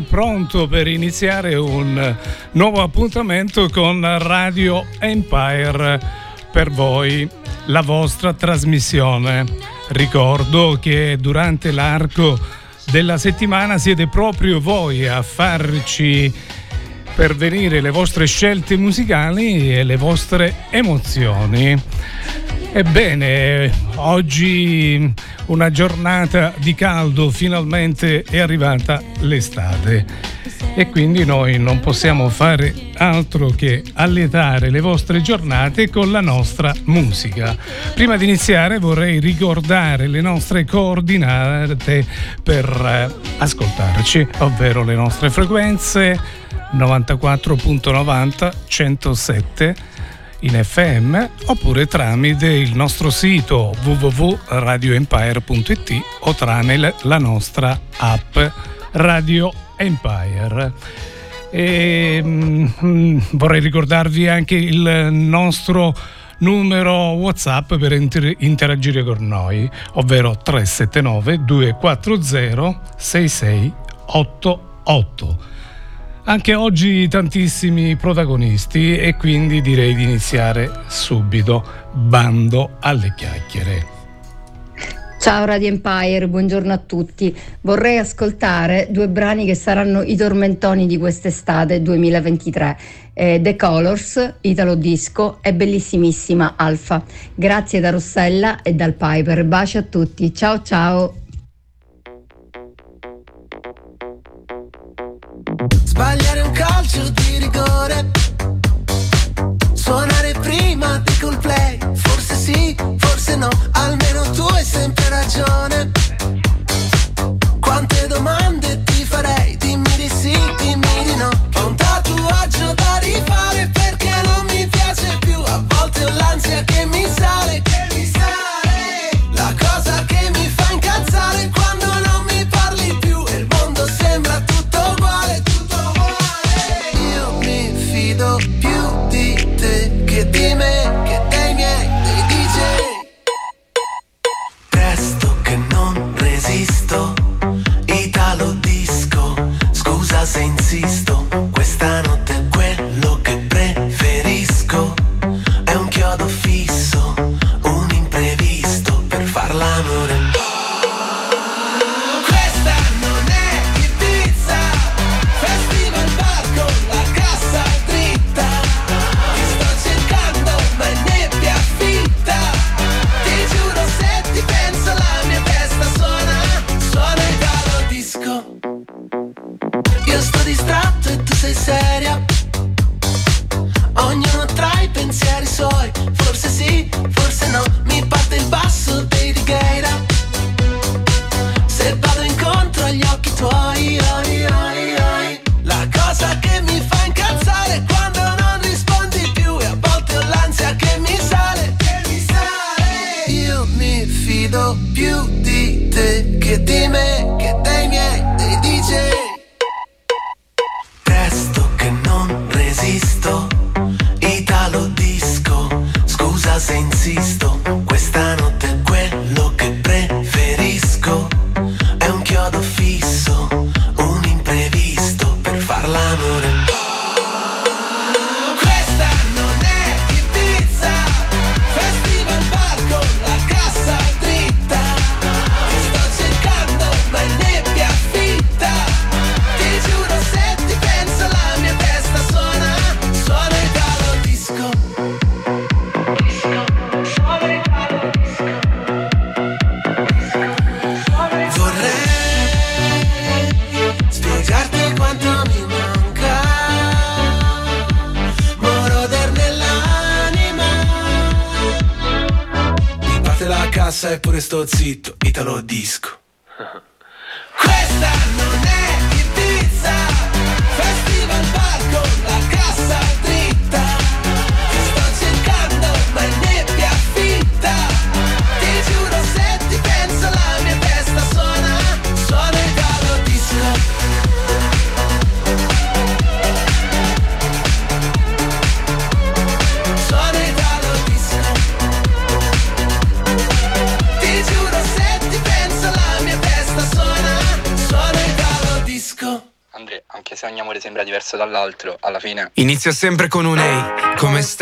Pronto per iniziare un nuovo appuntamento con Radio Empire per voi, la vostra trasmissione. Ricordo che durante l'arco della settimana siete proprio voi a farci pervenire le vostre scelte musicali e le vostre emozioni. Ebbene, oggi una giornata di caldo, finalmente è arrivata l'estate e quindi noi non possiamo fare altro che allietare le vostre giornate con la nostra musica. Prima di iniziare vorrei ricordare le nostre coordinate per eh, ascoltarci, ovvero le nostre frequenze 94.90 107 in FM oppure tramite il nostro sito www.radioempire.it o tramite la nostra app Radio Empire. E, mm, vorrei ricordarvi anche il nostro numero WhatsApp per inter- interagire con noi, ovvero 379 240 6688. Anche oggi tantissimi protagonisti e quindi direi di iniziare subito. Bando alle chiacchiere. Ciao Radio Empire, buongiorno a tutti. Vorrei ascoltare due brani che saranno i tormentoni di quest'estate 2023. Eh, The Colors, Italo Disco e bellissimissima Alfa. Grazie da Rossella e dal Piper. Baci a tutti. Ciao ciao. Sbagliare un calcio di rigore. Suonare prima di col play Forse sì, forse no Almeno tu hai sempre ragione te Inizia sempre con un ehi, come stai?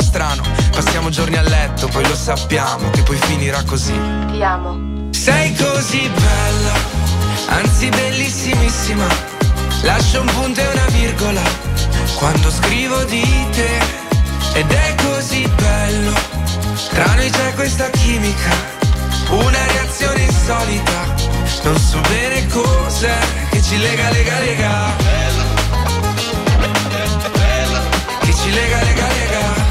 strano. Passiamo giorni a letto, poi lo sappiamo che poi finirà così. Ti amo. Sei così bella, anzi bellissimissima. Lascio un punto e una virgola quando scrivo di te. Ed è così bello, tra noi c'è questa chimica, una reazione insolita. Non so bene cos'è che ci lega, lega, lega. Che ci lega, lega, lega.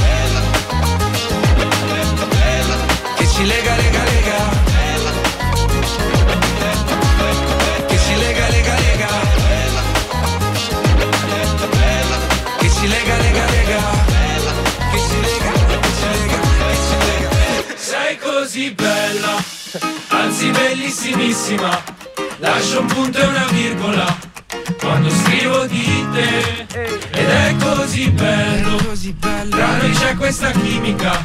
Così bella, anzi bellissimissima. Lascio un punto e una virgola quando scrivo di te. Ed è così bello, tra noi c'è questa chimica,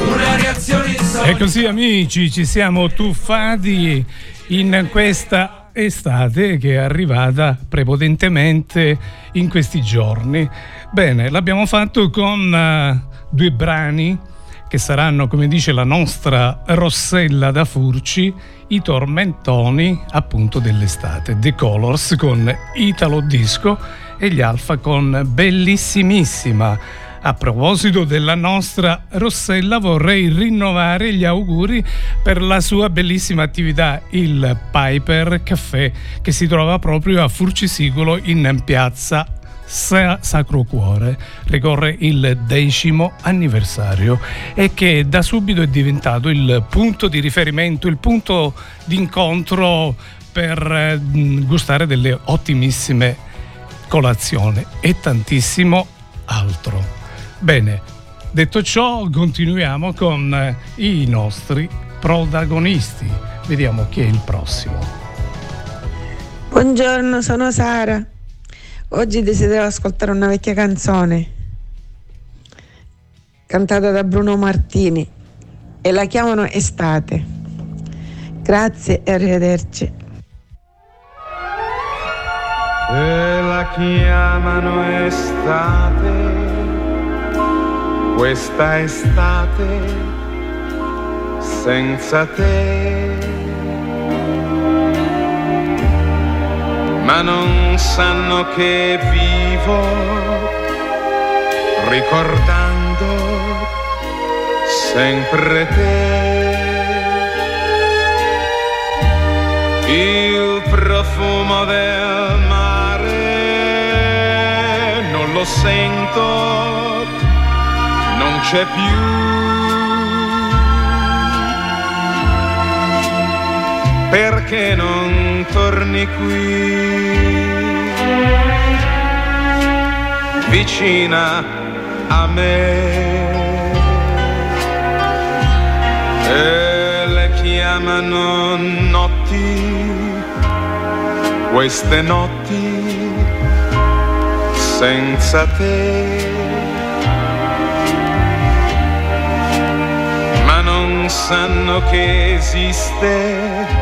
una reazione insolita. E così amici ci siamo tuffati in questa estate che è arrivata prepotentemente in questi giorni. Bene, l'abbiamo fatto con eh, due brani che saranno, come dice la nostra Rossella da Furci, i tormentoni appunto dell'estate. The Colors con Italo Disco e gli Alfa con Bellissimissima. A proposito della nostra Rossella, vorrei rinnovare gli auguri per la sua bellissima attività, il Piper Caffè, che si trova proprio a Furcisicolo in piazza Sacro Cuore. Ricorre il decimo anniversario e che da subito è diventato il punto di riferimento, il punto di incontro per gustare delle ottimissime colazioni e tantissimo altro. Bene, detto ciò, continuiamo con eh, i nostri protagonisti. Vediamo chi è il prossimo. Buongiorno, sono Sara. Oggi desidero ascoltare una vecchia canzone cantata da Bruno Martini e la chiamano Estate. Grazie e arrivederci. E la chiamano estate, questa estate senza te. Ma non sanno che vivo ricordando sempre te. Il profumo del mare non lo sento, non c'è più. Perché non torni qui vicina a me? E le chiamano notti queste notti senza te. Ma non sanno che esiste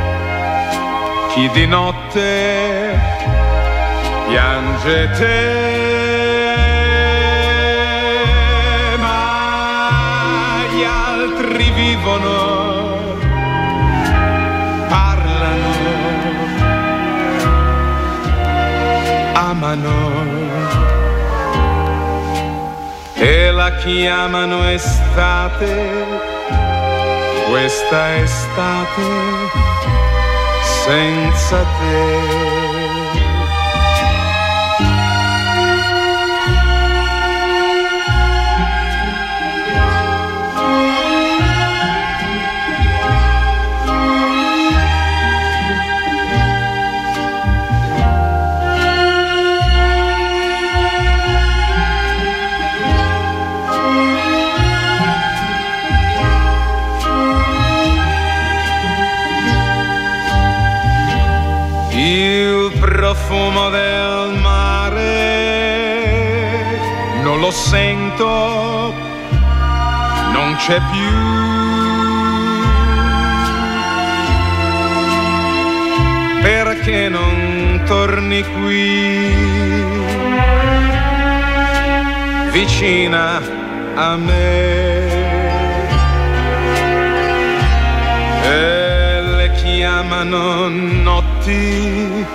chi di notte piange te, ma gli altri vivono, parlano, amano. E la chiamano estate questa estate senza te. Sento, non c'è più. Perché non torni qui, vicina a me? E le chiamano notti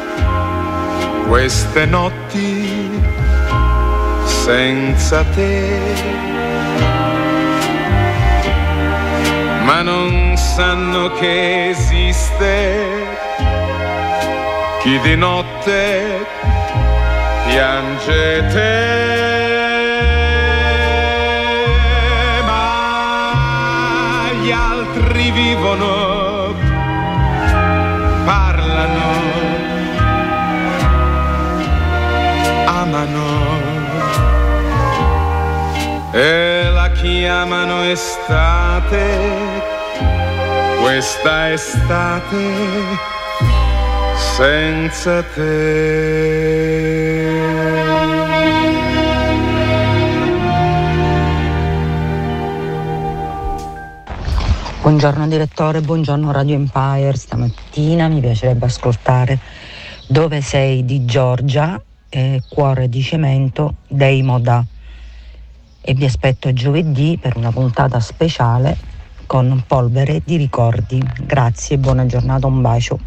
queste notti senza te. Ma non sanno che esiste chi di notte piange te. Chiamano estate, questa estate senza te. Buongiorno direttore, buongiorno Radio Empire. Stamattina mi piacerebbe ascoltare Dove sei di Giorgia eh, Cuore di Cemento dei Modà e vi aspetto giovedì per una puntata speciale con polvere di ricordi. Grazie, buona giornata, un bacio.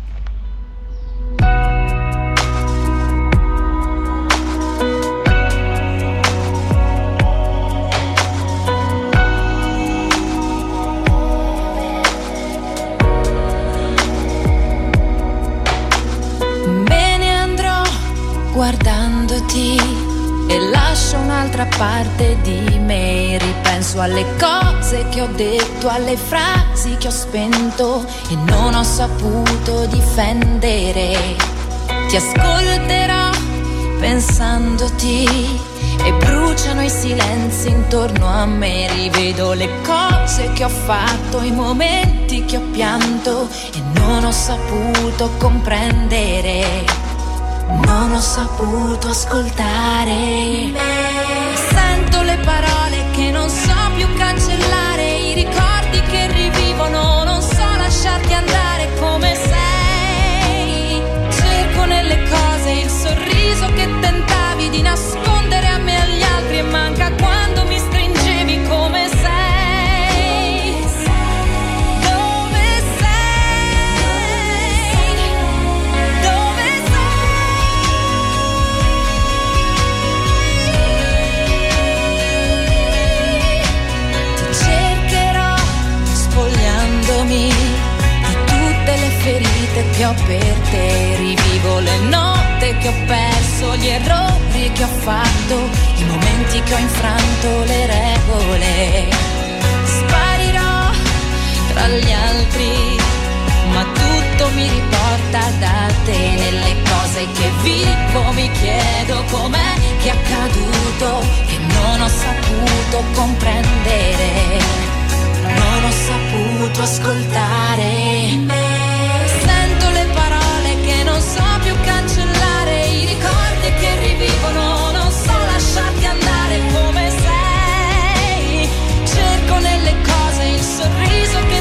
Parte di me. Ripenso alle cose che ho detto, alle frasi che ho spento e non ho saputo difendere. Ti ascolterò pensandoti e bruciano i silenzi intorno a me. Rivedo le cose che ho fatto, i momenti che ho pianto e non ho saputo comprendere non ho saputo ascoltare. Sento le parole che non so più cancellare, i ricordi che rivivono, non so lasciarti andare come sei. Cerco nelle cose il sorriso che tentavi di nascondere a me e agli altri e manca quando ferite che ho per te, rivivo le notte che ho perso, gli errori che ho fatto, i momenti che ho infranto le regole. Sparirò tra gli altri, ma tutto mi riporta da te nelle cose che vivo, mi chiedo com'è che è accaduto, che non ho saputo comprendere, non ho saputo ascoltare sorriso che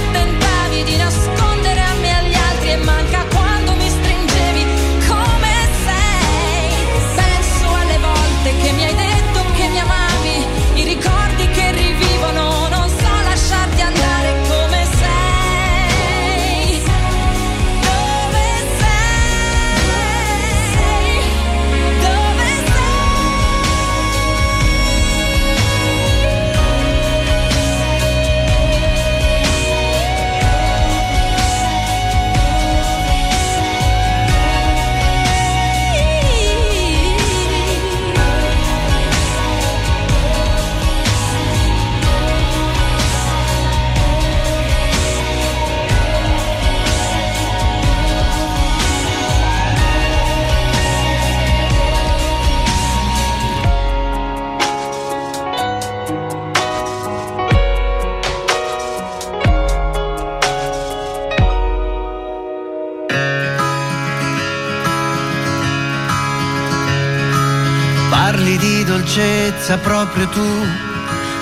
proprio tu,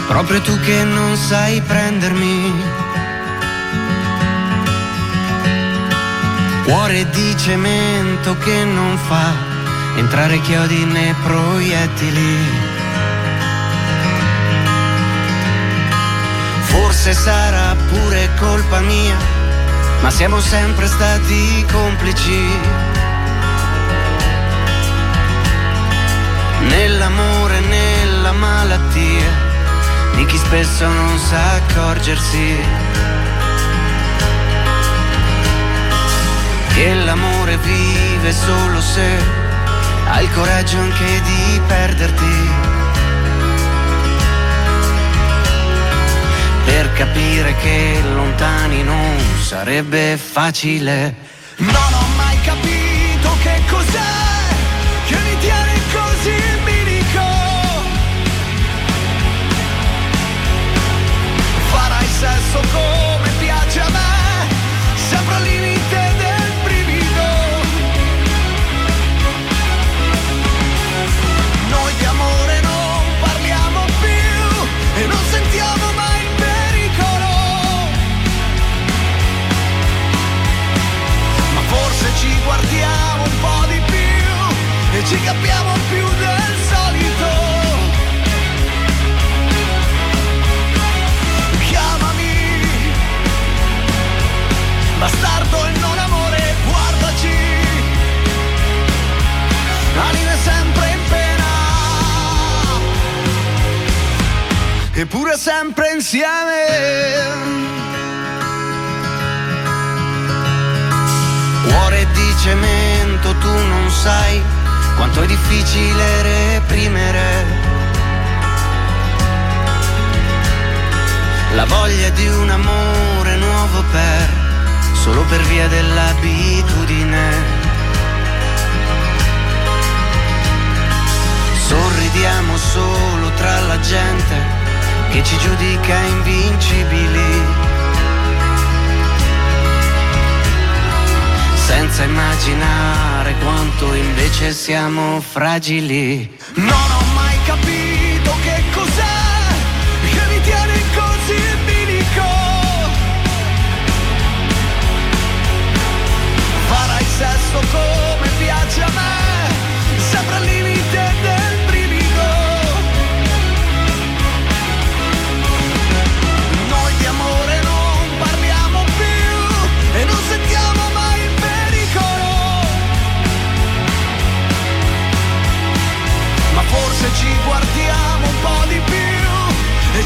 proprio tu che non sai prendermi. Cuore di cemento che non fa entrare chiodi né proiettili. Forse sarà pure colpa mia, ma siamo sempre stati complici. nell'amore, nella malattia di chi spesso non sa accorgersi che l'amore vive solo se hai il coraggio anche di perderti. Per capire che lontani non sarebbe facile. Non sempre insieme. Cuore di cemento, tu non sai quanto è difficile reprimere la voglia di un amore nuovo per solo per via dell'abitudine. Sorridiamo solo tra la gente che ci giudica invincibili. senza immaginare quanto invece siamo fragili. Non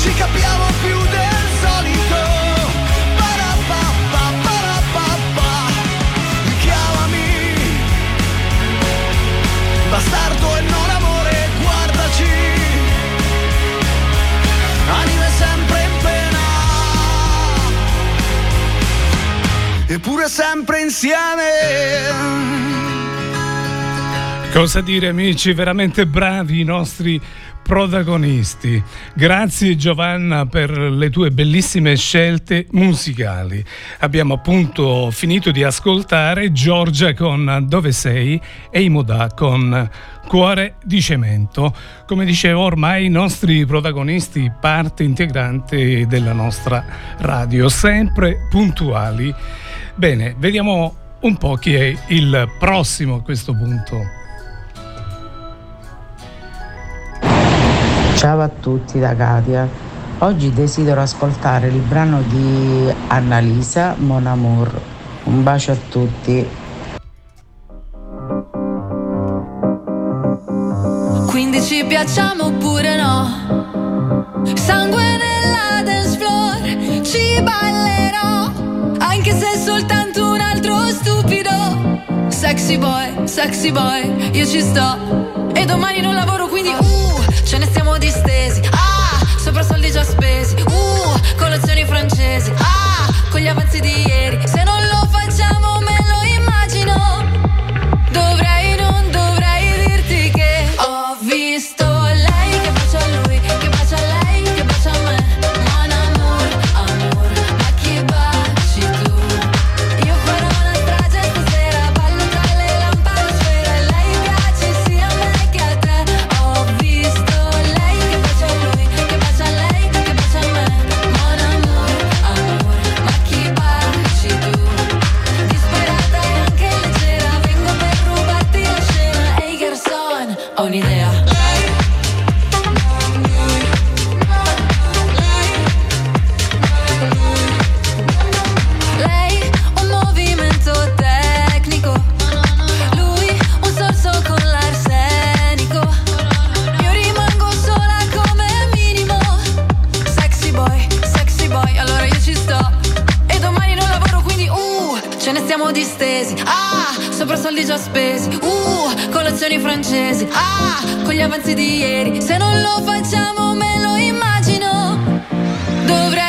ci capiamo più del solito. Parapappa, parapappa, chiamami, bastardo e non amore, guardaci, anime sempre eppure sempre insieme. Cosa dire amici, veramente bravi i nostri protagonisti. Grazie Giovanna per le tue bellissime scelte musicali. Abbiamo appunto finito di ascoltare Giorgia con Dove sei e Imoda con Cuore di cemento. Come dicevo, ormai i nostri protagonisti, parte integrante della nostra radio, sempre puntuali. Bene, vediamo un po' chi è il prossimo a questo punto. Ciao a tutti da Katia. Oggi desidero ascoltare il brano di Annalisa Mon Amour. Un bacio a tutti. Quindi ci piacciamo oppure no? Sangue nella dance floor, ci ballerò, anche se è soltanto un altro stupido. Sexy boy, sexy boy, io ci sto. E domani non lavoro, quindi uh, ce ne stiamo distesi. Ah, sopra soldi già spesi. Uh, colazioni francesi. Ah, con gli avanzi di ieri. Se non lo facciamo me sopra soldi già spesi. Uh, colazioni francesi. Ah, con gli avanzi di ieri. Se non lo facciamo me lo immagino. Dovrei,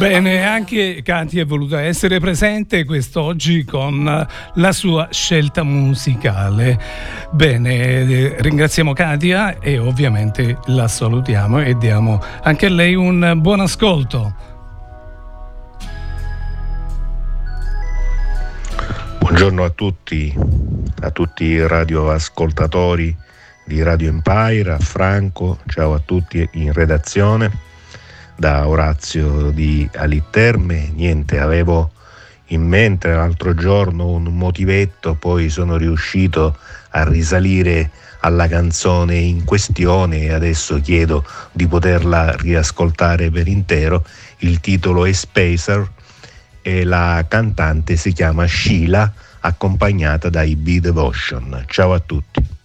Bene, anche Katia è voluta essere presente quest'oggi con la sua scelta musicale. Bene, ringraziamo Katia e ovviamente la salutiamo e diamo anche a lei un buon ascolto. Buongiorno a tutti, a tutti i radioascoltatori di Radio Empire, a Franco, ciao a tutti in redazione da Orazio di Alitterme, niente, avevo in mente l'altro giorno un motivetto, poi sono riuscito a risalire alla canzone in questione e adesso chiedo di poterla riascoltare per intero. Il titolo è Spacer e la cantante si chiama Sheila accompagnata dai B-Devotion. Ciao a tutti.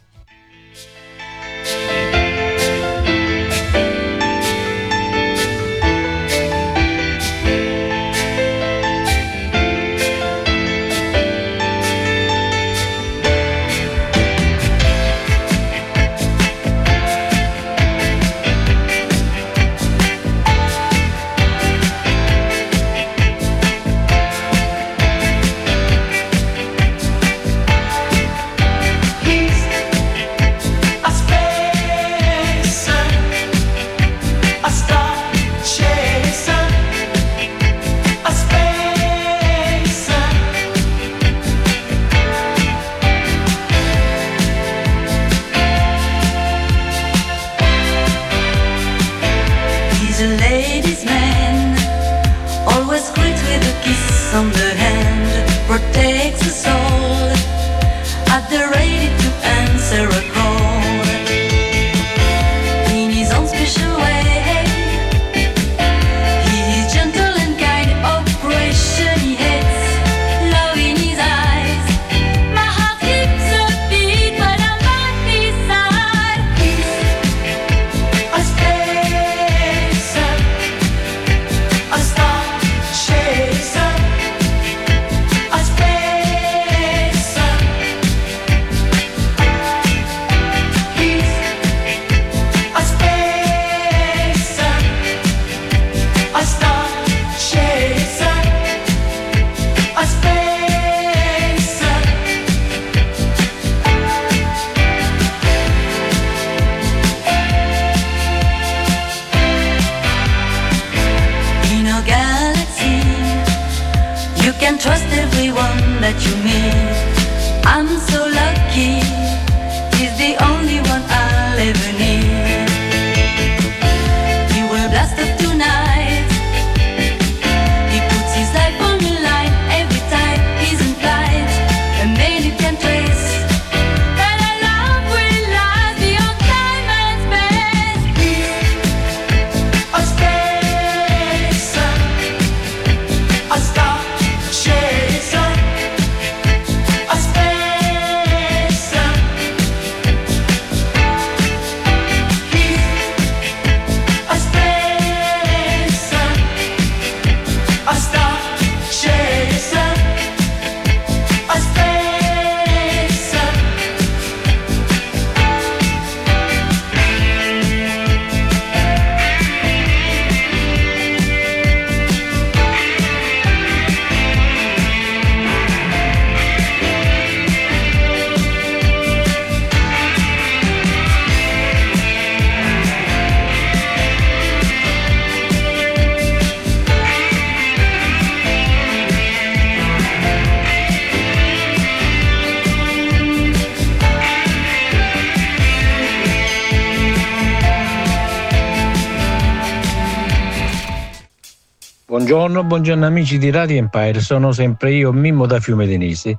Buongiorno, buongiorno amici di Radio Empire, sono sempre io, Mimmo da Fiume Denisi.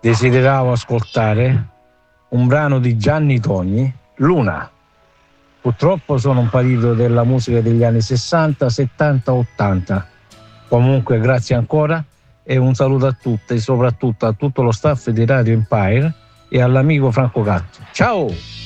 Desideravo ascoltare un brano di Gianni Togni, Luna. Purtroppo sono un partito della musica degli anni 60, 70, 80. Comunque grazie ancora e un saluto a tutte e soprattutto a tutto lo staff di Radio Empire e all'amico Franco Gatto. Ciao!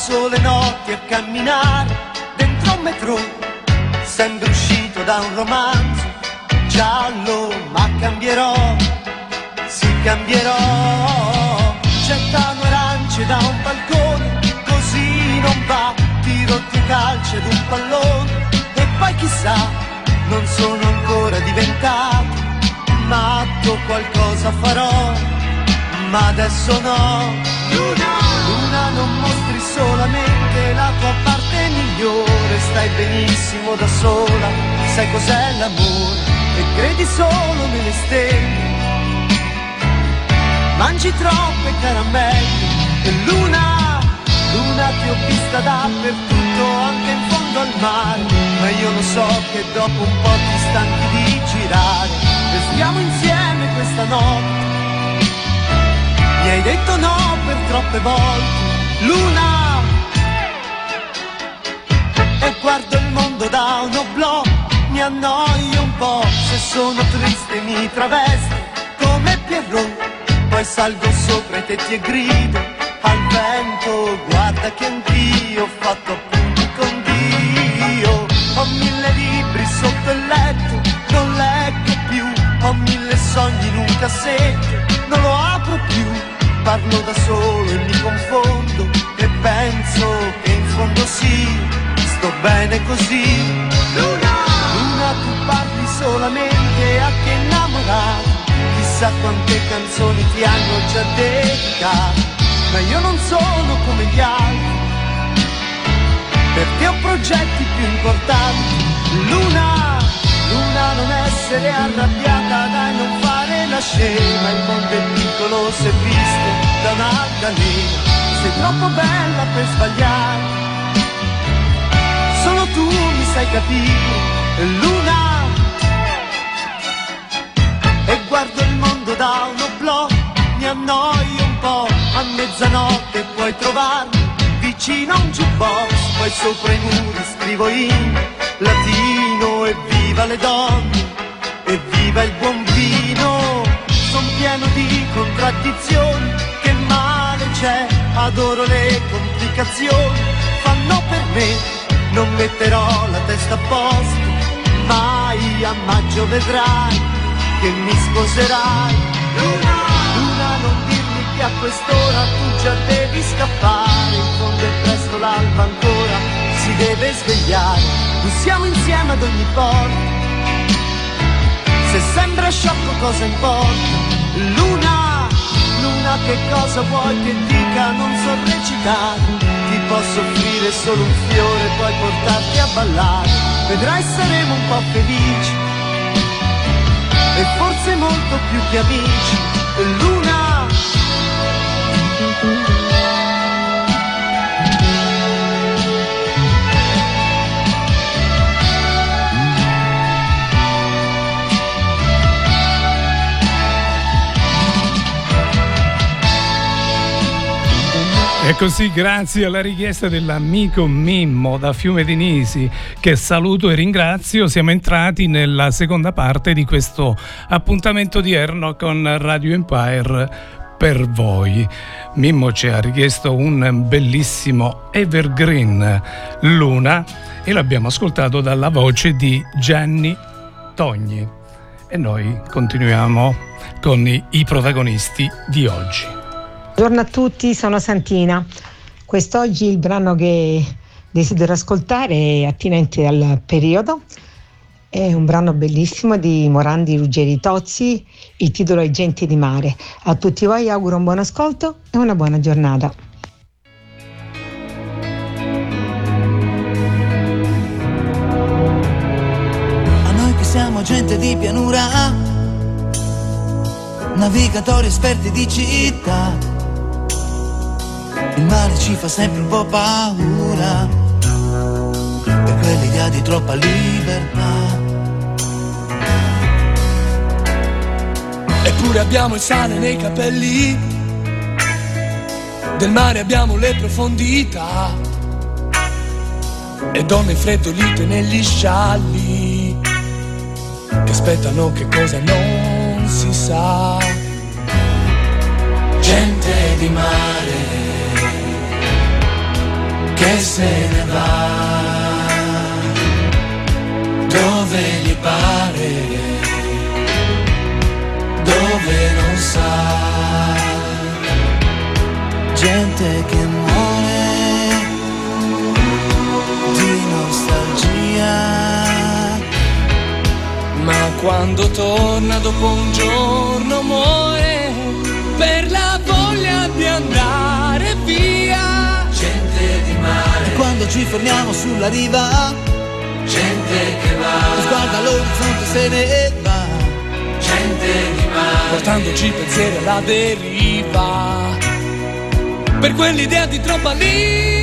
Passo le notti a camminare dentro un metro, sembra uscito da un romanzo giallo, ma cambierò, sì cambierò. Gettano arance da un balcone, così non va, tiro di calcio ad un pallone e poi chissà, non sono ancora diventato matto, qualcosa farò, ma adesso no. Luna, Luna non mostri solamente la tua parte migliore, stai benissimo da sola, sai cos'è l'amore e credi solo nelle stelle. Mangi troppe caramelle e luna, luna ti ho vista dappertutto, anche in fondo al mare, ma io lo so che dopo un po' ti stanchi di girare, restiamo insieme questa notte. Mi hai detto no per troppe volte, luna, e guardo il mondo da un oblò, mi annoio un po', se sono triste mi travesto come Pierrot, poi salgo sopra i tetti e grido al vento, guarda che anch'io ho fatto appunti con Dio, ho mille libri sotto il letto, non leggo più, ho mille sogni in un cassetto, non lo apro più, parlo da solo e mi confondo e penso che in fondo sì sto bene così. Luna, Luna tu parli solamente a chi è innamorato, chissà quante canzoni ti hanno già dedicato, ma io non sono come gli altri, perché ho progetti più importanti. Luna, Luna non essere arrabbiata, dai non fare la scema, il mondo è piccolo se visto da un'altalena, sei troppo bella per sbagliare solo tu mi sai capire, luna. E guardo il mondo da un oblò, mi annoio un po', a mezzanotte puoi trovarmi vicino a un jukebox, poi sopra i muri scrivo in latino e viva le donne, e viva il buon vino. Son pieno di contraddizioni, che male c'è, adoro le complicazioni, fanno per me non metterò la testa a posto, mai a maggio vedrai che mi sposerai. Luna, Luna, non dirmi che a quest'ora tu già devi scappare, in fondo è presto l'alba ancora, si deve svegliare, non siamo insieme ad ogni porta. Se sembra sciocco cosa importa? Luna, Luna che cosa vuoi che dica? Non so recitare ti posso offrire solo un fiore, poi portarti a ballare. Vedrai saremo un po' felici e forse molto più che amici. Luna. Così grazie alla richiesta dell'amico Mimmo da Fiume di Nisi, che saluto e ringrazio, siamo entrati nella seconda parte di questo appuntamento odierno con Radio Empire per voi. Mimmo ci ha richiesto un bellissimo Evergreen Luna e l'abbiamo ascoltato dalla voce di Gianni Togni. E noi continuiamo con i protagonisti di oggi. Buongiorno a tutti, sono Santina. Quest'oggi il brano che desidero ascoltare è attinente al periodo È un brano bellissimo di Morandi Ruggeri Tozzi, il titolo è Genti di mare. A tutti voi auguro un buon ascolto e una buona giornata. A noi che siamo gente di pianura, navigatori esperti di città, il mare ci fa sempre un po' paura, per quell'idea di troppa libertà. Eppure abbiamo il sale nei capelli, del mare abbiamo le profondità e donne freddolite negli scialli che aspettano che cosa non si sa. Gente di mare che se ne va dove gli pare, dove non sa. Gente che muore di nostalgia. Ma quando torna dopo un giorno muore per la voglia di andare via. Mare, E quando ci fermiamo sulla riva, gente che va, sguardo all'orizzonte se ne va. gente di mare, portandoci pensieri alla deriva. Per quell'idea di troppa libertà.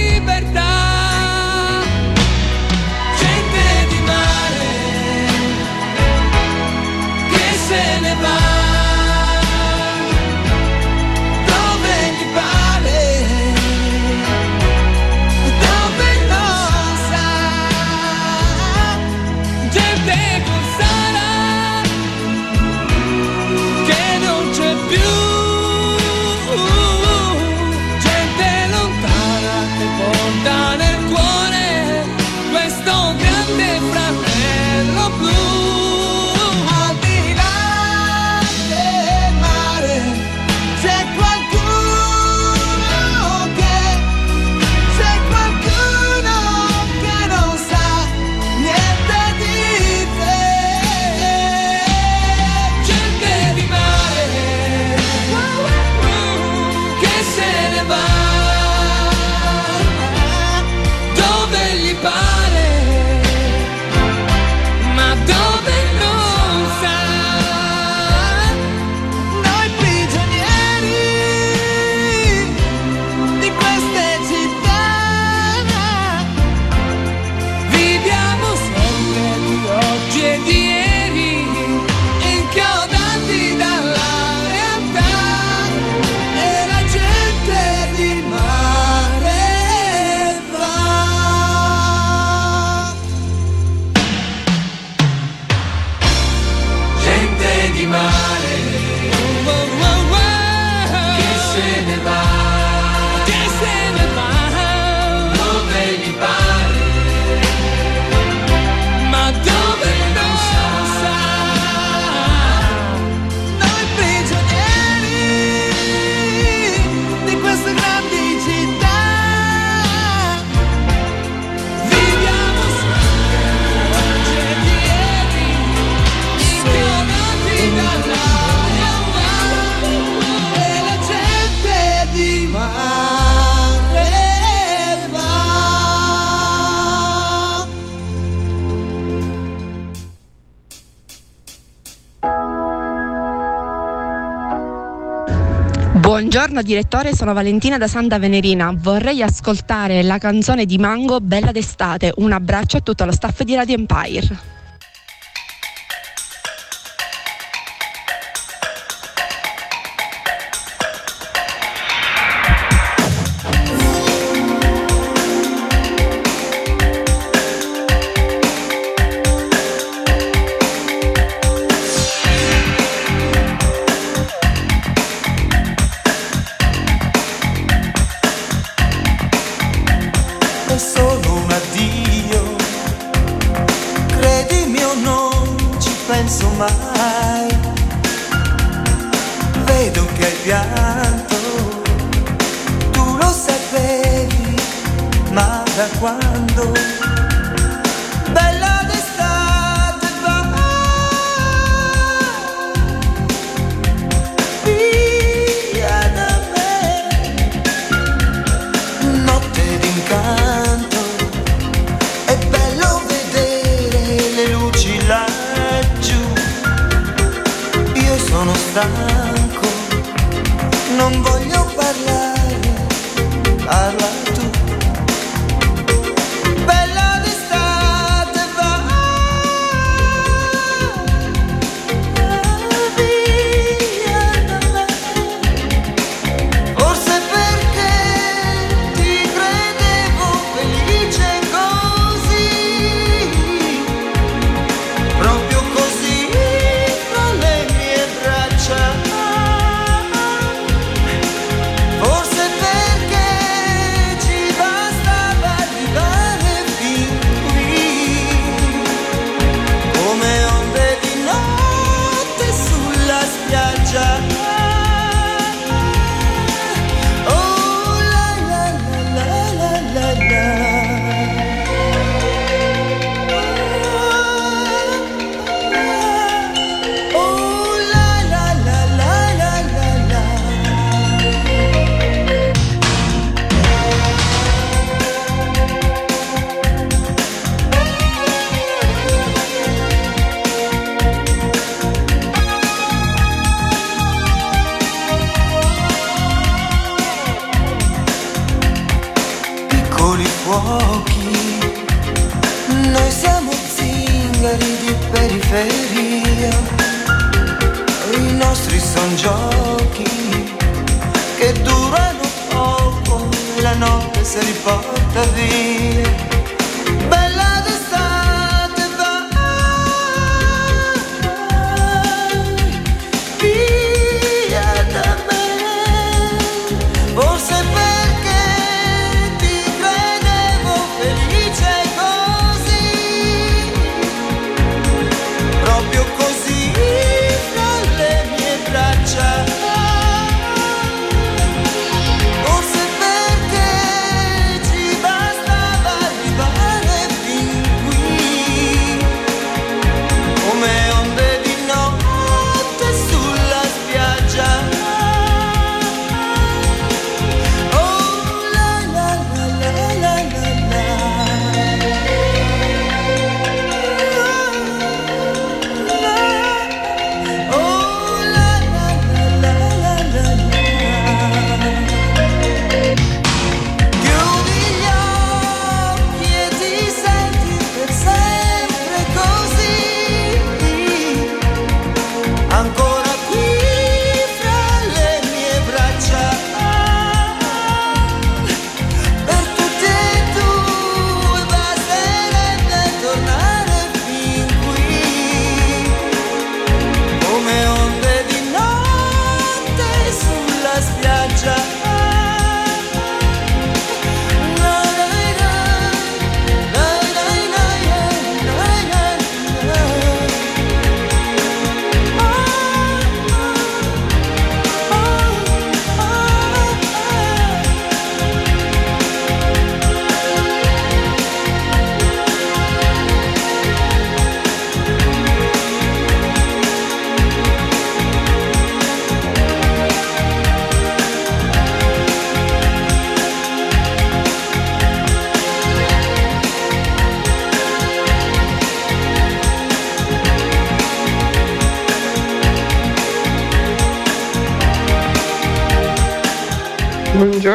Direttore, sono Valentina da Santa Venerina. Vorrei ascoltare la canzone di Mango Bella d'estate. Un abbraccio a tutto lo staff di Radio Empire.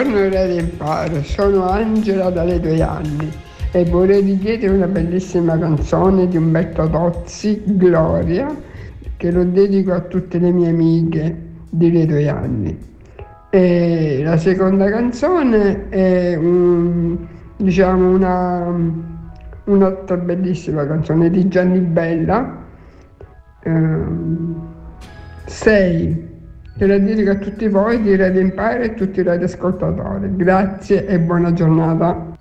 Buongiorno Re Rimparo, sono Angela dalle due anni e vorrei richiedere una bellissima canzone di Umberto Tozzi, Gloria, che lo dedico a tutte le mie amiche delle due anni. E la seconda canzone è un, diciamo una, un'altra bellissima canzone di Gianni Bella, ehm, Sei e la dedico a tutti voi, direi di impare e tutti i radioascoltatori. Grazie e buona giornata.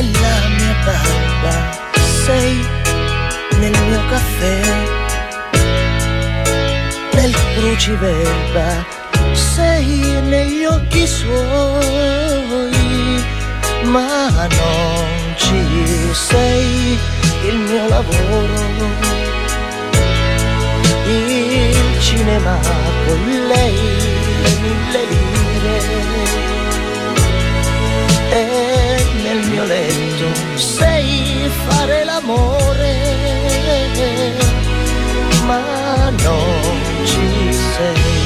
della mia barba. Sei nel mio caffè. Nel cruciverba. Sei negli occhi suoi. Ma non ci sei il mio lavoro. Il cinema con lei le mille lire. Sei fare l'amore ma non ci sei.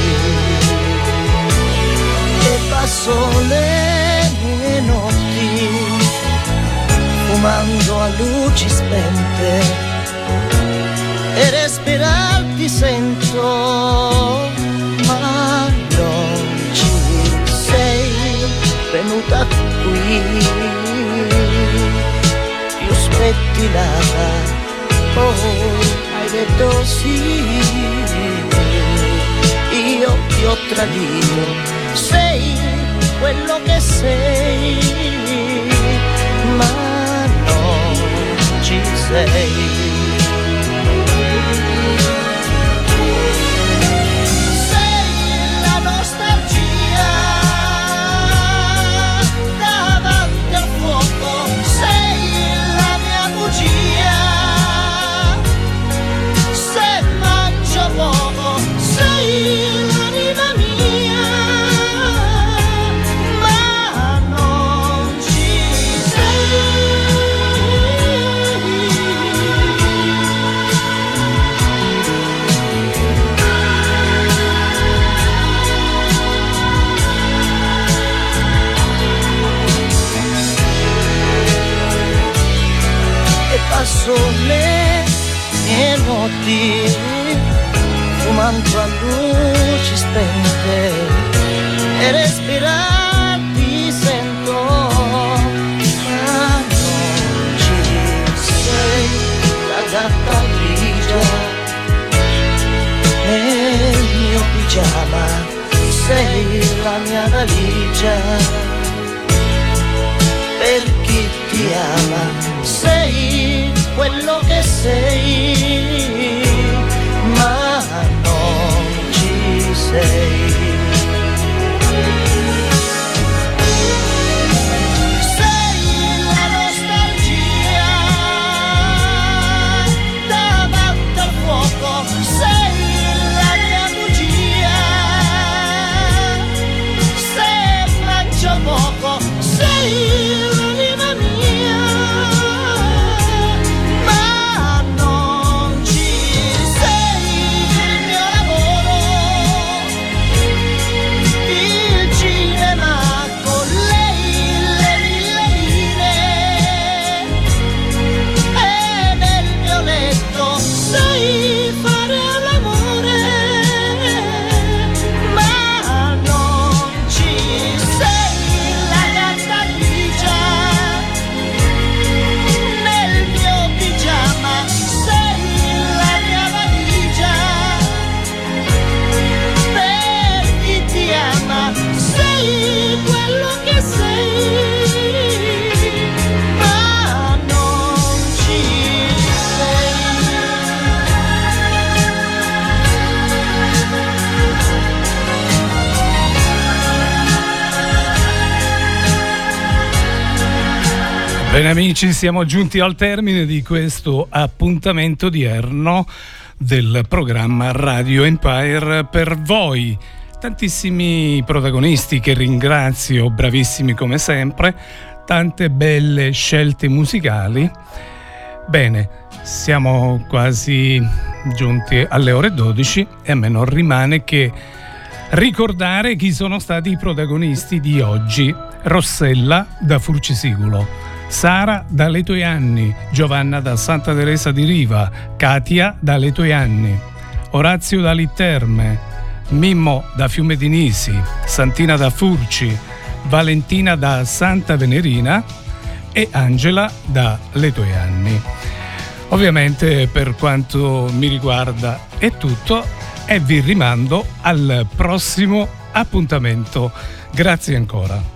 E passo le mie notti fumando a luci spente e respirarti sento ma non ci sei. Venuta più spettinata poi hai detto sì. Io ti ho tradito sei quello che sei. Ma non ci Sei Bene amici, siamo giunti al termine di questo appuntamento odierno del programma Radio Empire per voi. Tantissimi protagonisti che ringrazio, bravissimi come sempre, tante belle scelte musicali. Bene, siamo quasi giunti alle ore 12 e a me non rimane che ricordare chi sono stati i protagonisti di oggi. Rossella da Furcisigulo, Sara da Letoianni, Giovanna da Santa Teresa di Riva, Katia da Letoianni, Orazio da Litterme, Mimmo da Fiume di Nisi, Santina da Furci, Valentina da Santa Venerina e Angela da Letoianni. Ovviamente per quanto mi riguarda è tutto e vi rimando al prossimo appuntamento. Grazie ancora.